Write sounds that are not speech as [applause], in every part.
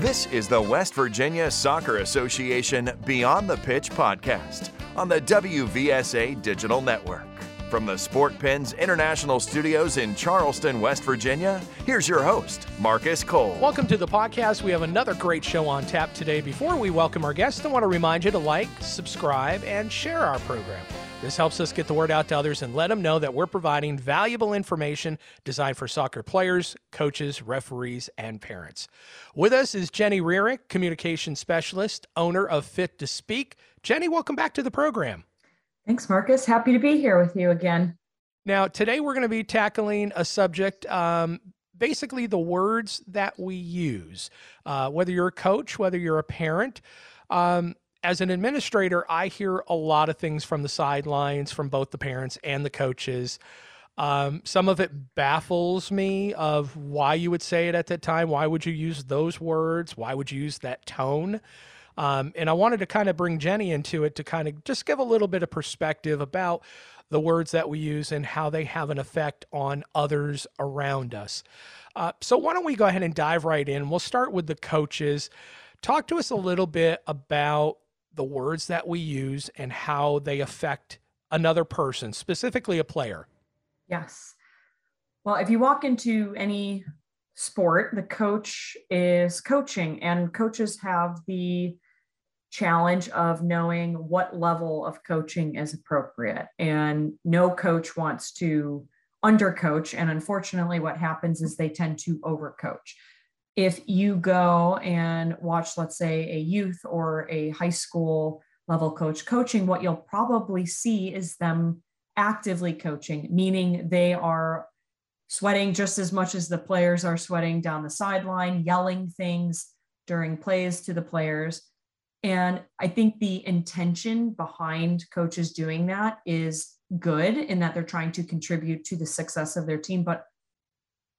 This is the West Virginia Soccer Association Beyond the Pitch podcast on the WVSA Digital Network. From the Sport Pens International Studios in Charleston, West Virginia, here's your host, Marcus Cole. Welcome to the podcast. We have another great show on tap today. Before we welcome our guests, I want to remind you to like, subscribe, and share our program. This helps us get the word out to others and let them know that we're providing valuable information designed for soccer players, coaches, referees, and parents. With us is Jenny Rearick, communication specialist, owner of Fit to Speak. Jenny, welcome back to the program. Thanks, Marcus. Happy to be here with you again. Now, today we're going to be tackling a subject, um, basically the words that we use. Uh, whether you're a coach, whether you're a parent, um, as an administrator, I hear a lot of things from the sidelines from both the parents and the coaches. Um, some of it baffles me of why you would say it at that time. Why would you use those words? Why would you use that tone? Um, and I wanted to kind of bring Jenny into it to kind of just give a little bit of perspective about the words that we use and how they have an effect on others around us. Uh, so, why don't we go ahead and dive right in? We'll start with the coaches. Talk to us a little bit about the words that we use and how they affect another person, specifically a player. Yes. Well, if you walk into any sport, the coach is coaching, and coaches have the challenge of knowing what level of coaching is appropriate. And no coach wants to undercoach. And unfortunately, what happens is they tend to overcoach. If you go and watch, let's say, a youth or a high school level coach coaching, what you'll probably see is them actively coaching, meaning they are sweating just as much as the players are sweating down the sideline, yelling things during plays to the players and I think the intention behind coaches doing that is good in that they're trying to contribute to the success of their team. But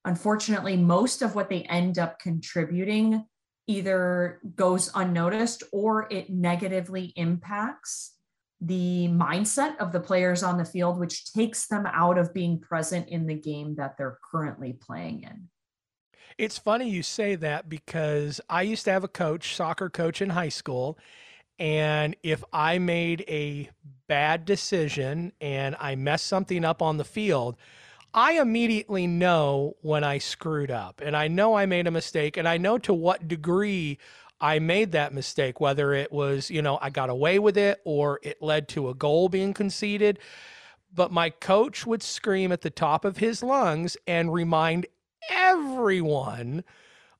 unfortunately, most of what they end up contributing either goes unnoticed or it negatively impacts the mindset of the players on the field, which takes them out of being present in the game that they're currently playing in. It's funny you say that because I used to have a coach, soccer coach in high school. And if I made a bad decision and I messed something up on the field, I immediately know when I screwed up and I know I made a mistake and I know to what degree I made that mistake, whether it was, you know, I got away with it or it led to a goal being conceded. But my coach would scream at the top of his lungs and remind everyone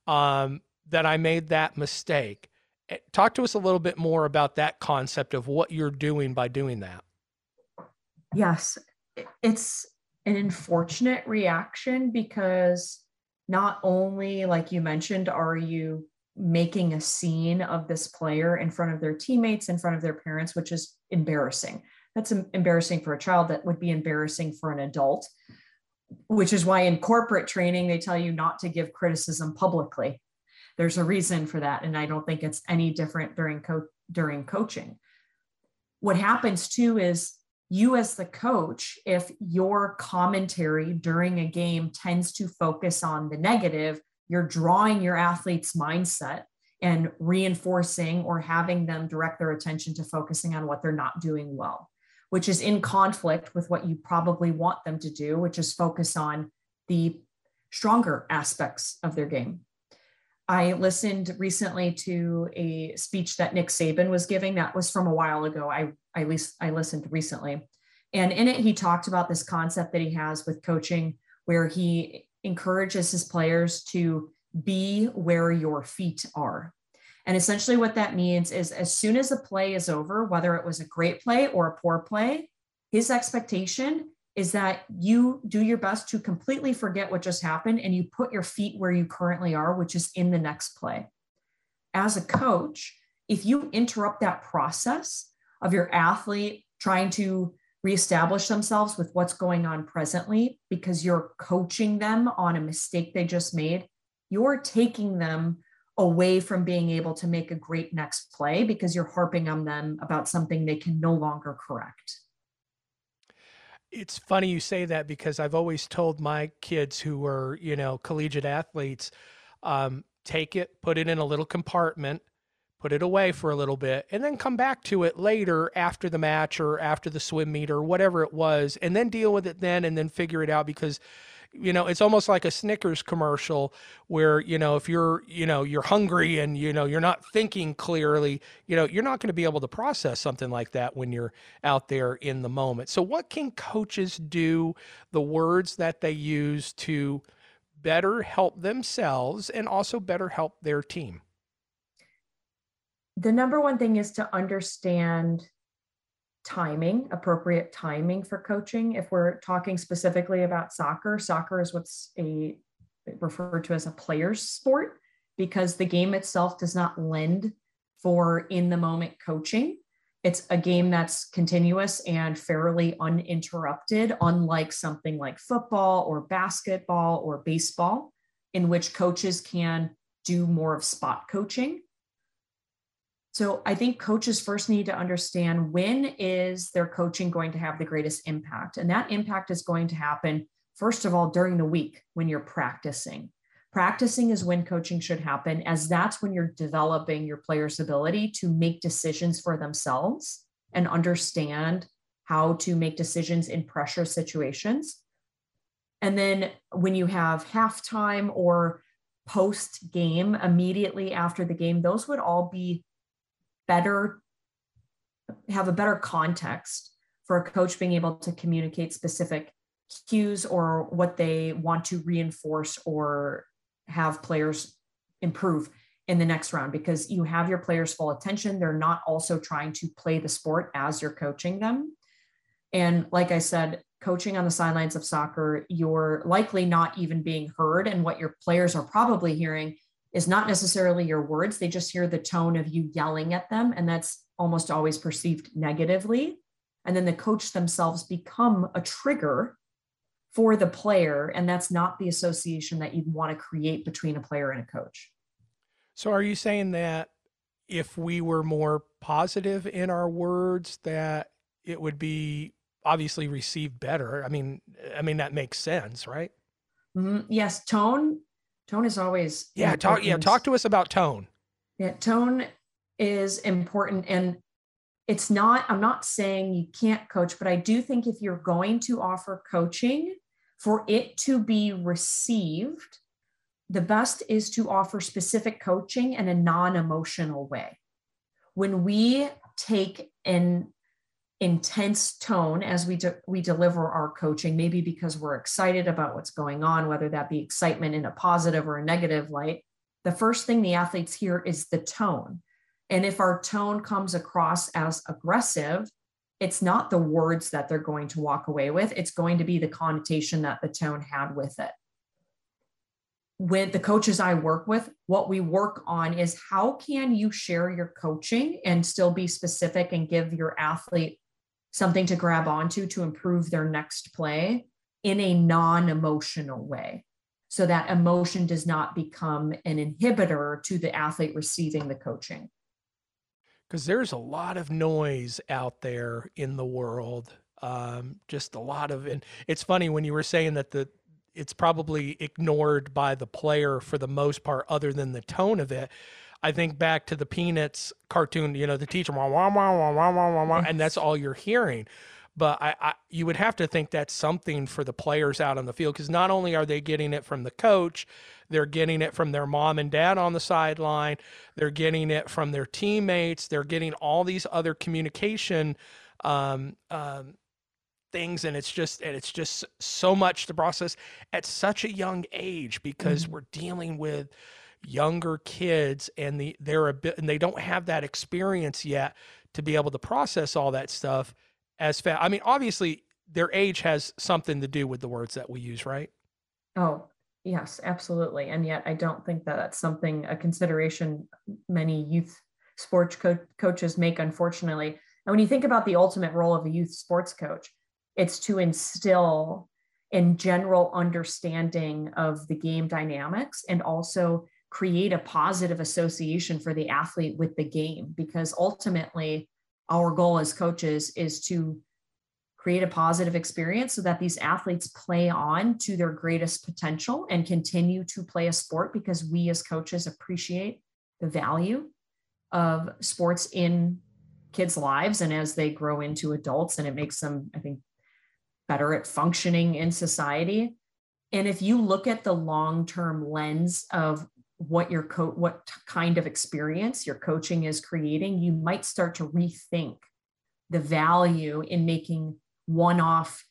um, that I made that mistake. Eh, talk to us a little bit more about that concept of what you're doing by doing that. Yes, it's an unfortunate reaction because not only, like you mentioned, are you making a scene of this player in front of their teammates, in front of their parents, which is embarrassing. That's embarrassing for a child. That would be embarrassing for an adult which is why in corporate training they tell you not to give criticism publicly there's a reason for that and i don't think it's any different during co- during coaching what happens too is you as the coach if your commentary during a game tends to focus on the negative you're drawing your athlete's mindset and reinforcing or having them direct their attention to focusing on what they're not doing well which is in conflict with what you probably want them to do, which is focus on the stronger aspects of their game. I listened recently to a speech that Nick Saban was giving. That was from a while ago. I, I, least, I listened recently. And in it, he talked about this concept that he has with coaching, where he encourages his players to be where your feet are. And essentially, what that means is as soon as a play is over, whether it was a great play or a poor play, his expectation is that you do your best to completely forget what just happened and you put your feet where you currently are, which is in the next play. As a coach, if you interrupt that process of your athlete trying to reestablish themselves with what's going on presently because you're coaching them on a mistake they just made, you're taking them away from being able to make a great next play because you're harping on them about something they can no longer correct. It's funny you say that because I've always told my kids who were, you know, collegiate athletes, um, take it, put it in a little compartment, put it away for a little bit, and then come back to it later after the match or after the swim meet or whatever it was, and then deal with it then and then figure it out because you know it's almost like a snickers commercial where you know if you're you know you're hungry and you know you're not thinking clearly you know you're not going to be able to process something like that when you're out there in the moment so what can coaches do the words that they use to better help themselves and also better help their team? The number one thing is to understand timing, appropriate timing for coaching. If we're talking specifically about soccer, soccer is what's a referred to as a player's sport because the game itself does not lend for in the moment coaching. It's a game that's continuous and fairly uninterrupted, unlike something like football or basketball or baseball, in which coaches can do more of spot coaching. So I think coaches first need to understand when is their coaching going to have the greatest impact. And that impact is going to happen, first of all, during the week when you're practicing. Practicing is when coaching should happen, as that's when you're developing your players' ability to make decisions for themselves and understand how to make decisions in pressure situations. And then when you have halftime or post game, immediately after the game, those would all be better, have a better context for a coach being able to communicate specific cues or what they want to reinforce or have players improve in the next round because you have your players full attention. They're not also trying to play the sport as you're coaching them. And like I said, coaching on the sidelines of soccer, you're likely not even being heard. And what your players are probably hearing is not necessarily your words. They just hear the tone of you yelling at them. And that's almost always perceived negatively. And then the coach themselves become a trigger for the player. And that's not the association that you'd want to create between a player and a coach. So are you saying that if we were more positive in our words, that it would be obviously received better? I mean, I mean, that makes sense, right? Mm-hmm. Yes. Tone, tone is always. Yeah. Important. Talk, yeah. Talk to us about tone. Yeah. Tone is important. And it's not, I'm not saying you can't coach, but I do think if you're going to offer coaching, for it to be received, the best is to offer specific coaching in a non emotional way. When we take an intense tone as we, de- we deliver our coaching, maybe because we're excited about what's going on, whether that be excitement in a positive or a negative light, the first thing the athletes hear is the tone. And if our tone comes across as aggressive, it's not the words that they're going to walk away with, it's going to be the connotation that the tone had with it. With the coaches I work with, what we work on is how can you share your coaching and still be specific and give your athlete something to grab onto to improve their next play in a non emotional way. So that emotion does not become an inhibitor to the athlete receiving the coaching because there's a lot of noise out there in the world. Um, just a lot of, and it's funny when you were saying that the it's probably ignored by the player for the most part, other than the tone of it. I think back to the Peanuts cartoon, you know, the teacher, wah, wah, wah, wah, wah, wah, wah, and that's all you're hearing. But I, I, you would have to think that's something for the players out on the field because not only are they getting it from the coach, they're getting it from their mom and dad on the sideline, they're getting it from their teammates, they're getting all these other communication um, um, things, and it's just and it's just so much to process at such a young age because mm-hmm. we're dealing with younger kids and the they're and they don't have that experience yet to be able to process all that stuff as fast. I mean, obviously, their age has something to do with the words that we use, right? Oh, yes, absolutely. And yet, I don't think that that's something a consideration many youth sports co- coaches make, unfortunately. And when you think about the ultimate role of a youth sports coach, it's to instill in general understanding of the game dynamics and also create a positive association for the athlete with the game because ultimately our goal as coaches is to create a positive experience so that these athletes play on to their greatest potential and continue to play a sport because we as coaches appreciate the value of sports in kids' lives and as they grow into adults and it makes them i think better at functioning in society. And if you look at the long-term lens of what your co- what kind of experience your coaching is creating you might start to rethink the value in making one-off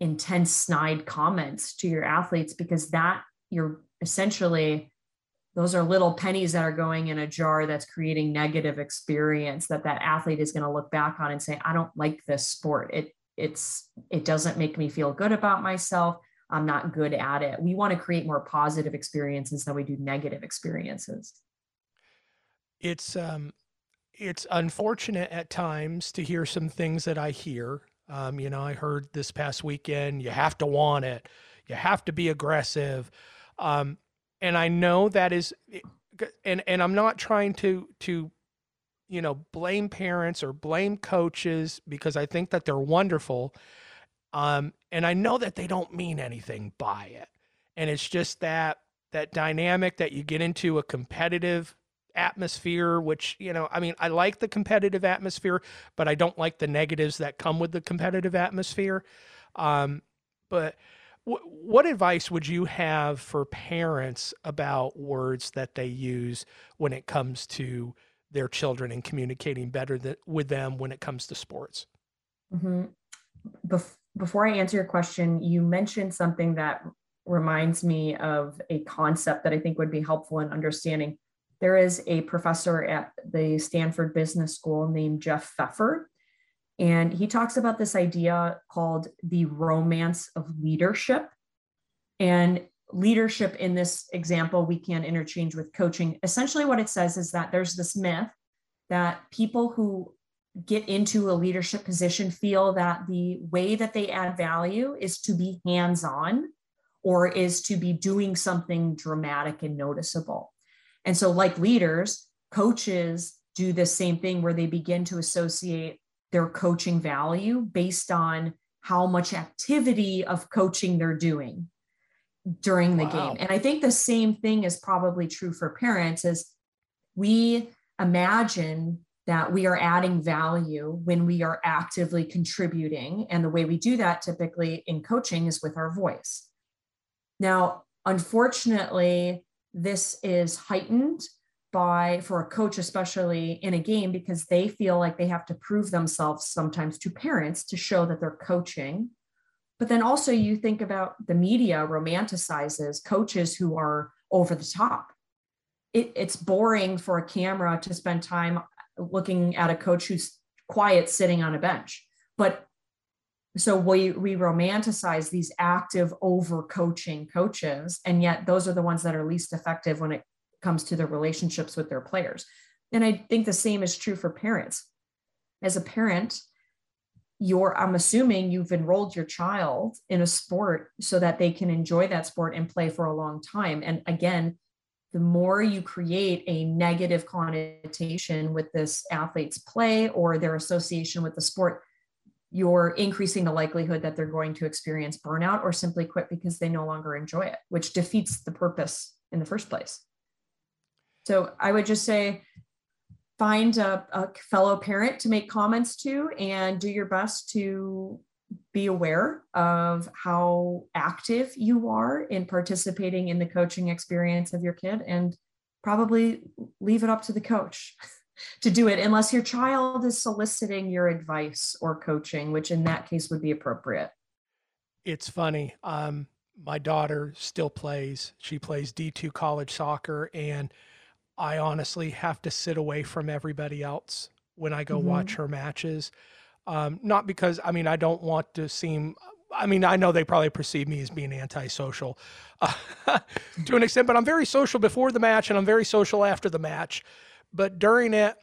intense snide comments to your athletes because that you're essentially those are little pennies that are going in a jar that's creating negative experience that that athlete is going to look back on and say i don't like this sport. It it's it doesn't make me feel good about myself i'm not good at it. We want to create more positive experiences than we do negative experiences. It's um it's unfortunate at times to hear some things that i hear. Um, you know i heard this past weekend you have to want it. You have to be aggressive. Um, and I know that is and and I'm not trying to to you know blame parents or blame coaches because I think that they're wonderful um and I know that they don't mean anything by it and it's just that that dynamic that you get into a competitive atmosphere which you know I mean I like the competitive atmosphere but I don't like the negatives that come with the competitive atmosphere um but what advice would you have for parents about words that they use when it comes to their children and communicating better th- with them when it comes to sports? Mm-hmm. Before I answer your question, you mentioned something that reminds me of a concept that I think would be helpful in understanding. There is a professor at the Stanford Business School named Jeff Pfeffer, and he talks about this idea called the romance of leadership. And leadership in this example, we can interchange with coaching. Essentially, what it says is that there's this myth that people who get into a leadership position feel that the way that they add value is to be hands on or is to be doing something dramatic and noticeable. And so, like leaders, coaches do the same thing where they begin to associate their coaching value based on how much activity of coaching they're doing during the wow. game. And I think the same thing is probably true for parents is we imagine that we are adding value when we are actively contributing. And the way we do that typically in coaching is with our voice. Now, unfortunately, this is heightened by for a coach especially in a game because they feel like they have to prove themselves sometimes to parents to show that they're coaching. But then also you think about the media romanticizes coaches who are over the top. It, it's boring for a camera to spend time looking at a coach who's quiet sitting on a bench but so we we romanticize these active over coaching coaches and yet those are the ones that are least effective when it comes to their relationships with their players. And I think the same is true for parents. As a parent, you're, I'm assuming you've enrolled your child in a sport so that they can enjoy that sport and play for a long time. And again, the more you create a negative connotation with this athlete's play or their association with the sport, you're increasing the likelihood that they're going to experience burnout or simply quit because they no longer enjoy it, which defeats the purpose in the first place. So I would just say find a, a, fellow parent to make comments to and do your best to be aware of how active you are in participating in the coaching experience of your kid and probably leave it up to the coach [laughs] to do it unless your child is soliciting your advice or coaching which in that case would be appropriate it's funny um, my daughter still plays she plays d2 college soccer and I honestly have to sit away from everybody else when I go mm-hmm. watch her matches. Um, not because I mean I don't want to seem. I mean I know they probably perceive me as being antisocial uh, [laughs] to an extent, but I'm very social before the match and I'm very social after the match. But during it,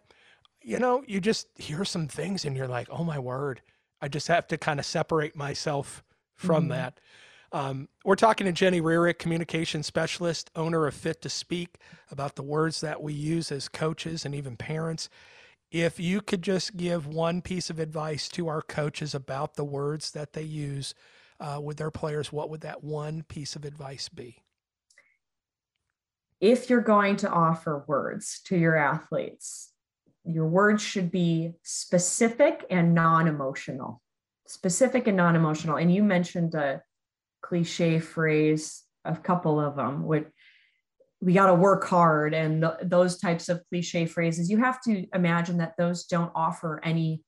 you know, you just hear some things and you're like, oh my word, I just have to kind of separate myself from mm-hmm. that. Um, we're talking to Jenny Rearick, communication specialist, owner of Fit to Speak, about the words that we use as coaches and even parents if you could just give one piece of advice to our coaches about the words that they use uh, with their players, what would that one piece of advice be? If you're going to offer words to your athletes, your words should be specific and non emotional. Specific and non emotional. And you mentioned a cliche phrase, a couple of them, which we got to work hard and th- those types of cliche phrases you have to imagine that those don't offer any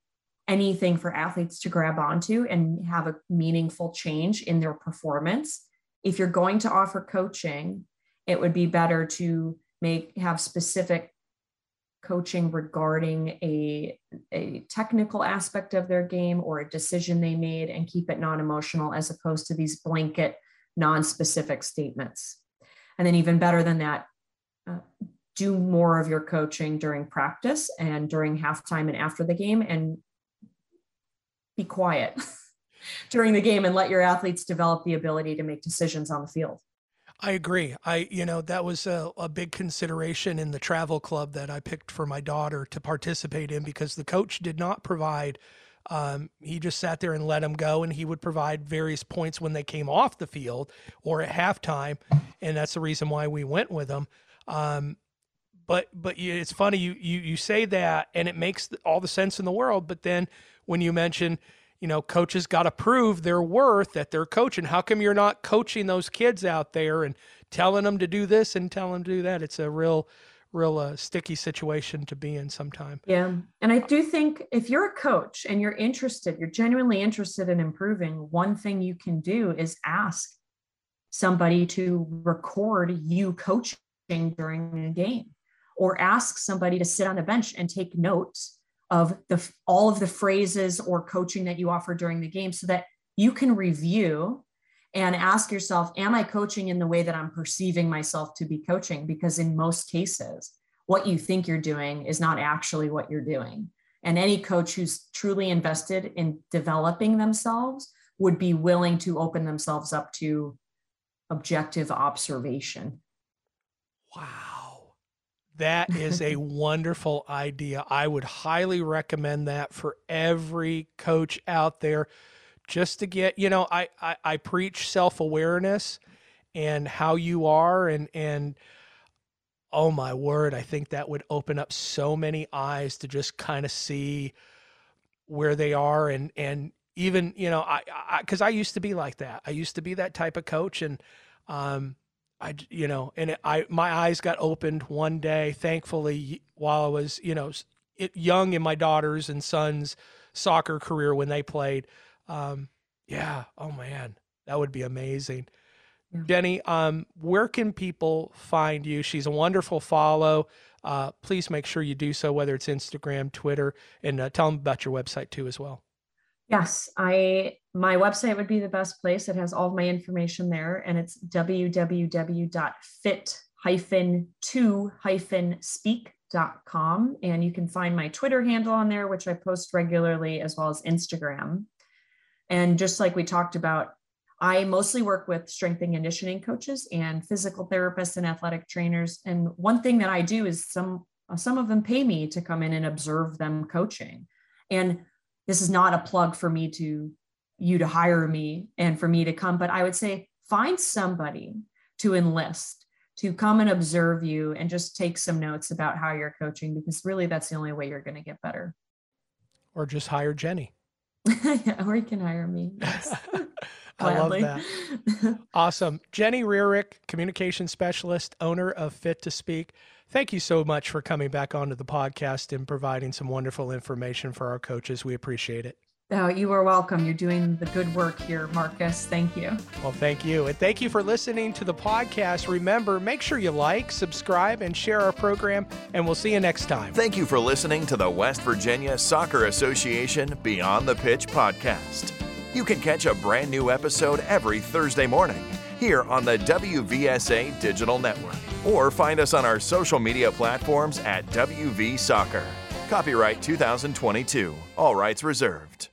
anything for athletes to grab onto and have a meaningful change in their performance. If you're going to offer coaching it would be better to make have specific coaching regarding a, a technical aspect of their game or a decision they made and keep it non-emotional as opposed to these blanket non-specific statements and then, even better than that, uh, do more of your coaching during practice and during halftime and after the game, and be quiet [laughs] during the game and let your athletes develop the ability to make decisions on the field. I agree. I, you know, that was a, a, big consideration in the travel club that I picked for my daughter to participate in because the coach did not provide um, he just sat there and let them go, and he would provide various points when they came off the field or at halftime, and that's the reason why we went with him. Um, but but it's funny you you you say that, and it makes all the sense in the world. But then when you mention, you know, coaches got to prove their worth that they're coaching. How come you're not coaching those kids out there and telling them to do this and telling them to do that? It's a real real uh, sticky situation to be in sometime. Yeah. And I do think if you're a coach and you're interested, you're genuinely interested in improving, one thing you can do is ask somebody to record you coaching during a game or ask somebody to sit on a bench and take notes of the all of the phrases or coaching that you offer during the game so that you can review and ask yourself, am I coaching in the way that I'm perceiving myself to be coaching? Because in most cases, what you think you're doing is not actually what you're doing. And any coach who's truly invested in developing themselves would be willing to open themselves up to objective observation. Wow. That is a [laughs] wonderful idea. I would highly recommend that for every coach out there just to get you know i i, I preach self-awareness and how you are and and oh my word i think that would open up so many eyes to just kind of see where they are and and even you know i because I, I, used to be like that. I used to be that type of coach and um i you know and it, i my eyes got opened one day thankfully while i was you know young in my daughters and sons soccer career when they played um, yeah. Oh man, that would be amazing. Yeah. Jenny, um, where can people find you? She's a wonderful follow. Uh, please make sure you do so, whether it's Instagram, Twitter, and uh, tell them about your website too as well. Yes, I my website would be the best place. It has all of my information there, and it's www.fit-to-speak.com. And you can find my Twitter handle on there, which I post regularly, as well as Instagram. And just like we talked about, I mostly work with strength and conditioning coaches and physical therapists and athletic trainers. And one thing that I do is some some of them pay me to come in and observe them coaching. And this is not a plug for me to you to hire me and for me to come, but I would say find somebody to enlist to come and observe you and just take some notes about how you're coaching because really that's the only way you're going to get better. Or just hire Jenny. [laughs] yeah, or you can hire me. [laughs] Yes. I love that. [laughs] awesome. Jenny Rearick, communication specialist, owner of Fit to Speak. Thank you so much for coming back onto the podcast and providing some wonderful information for our coaches. We appreciate it. Oh, you are welcome. You're doing the good work here, Marcus. Thank you. Well, thank you. And thank you for listening to the podcast. Remember, make sure you like, subscribe, and share our program, and we'll see you next time. Thank you for listening to the West Virginia Soccer Association Beyond the Pitch podcast. You can catch a brand new episode every Thursday morning here on the WVSA Digital Network, or find us on our social media platforms at WV Soccer. Copyright 2022, all rights reserved.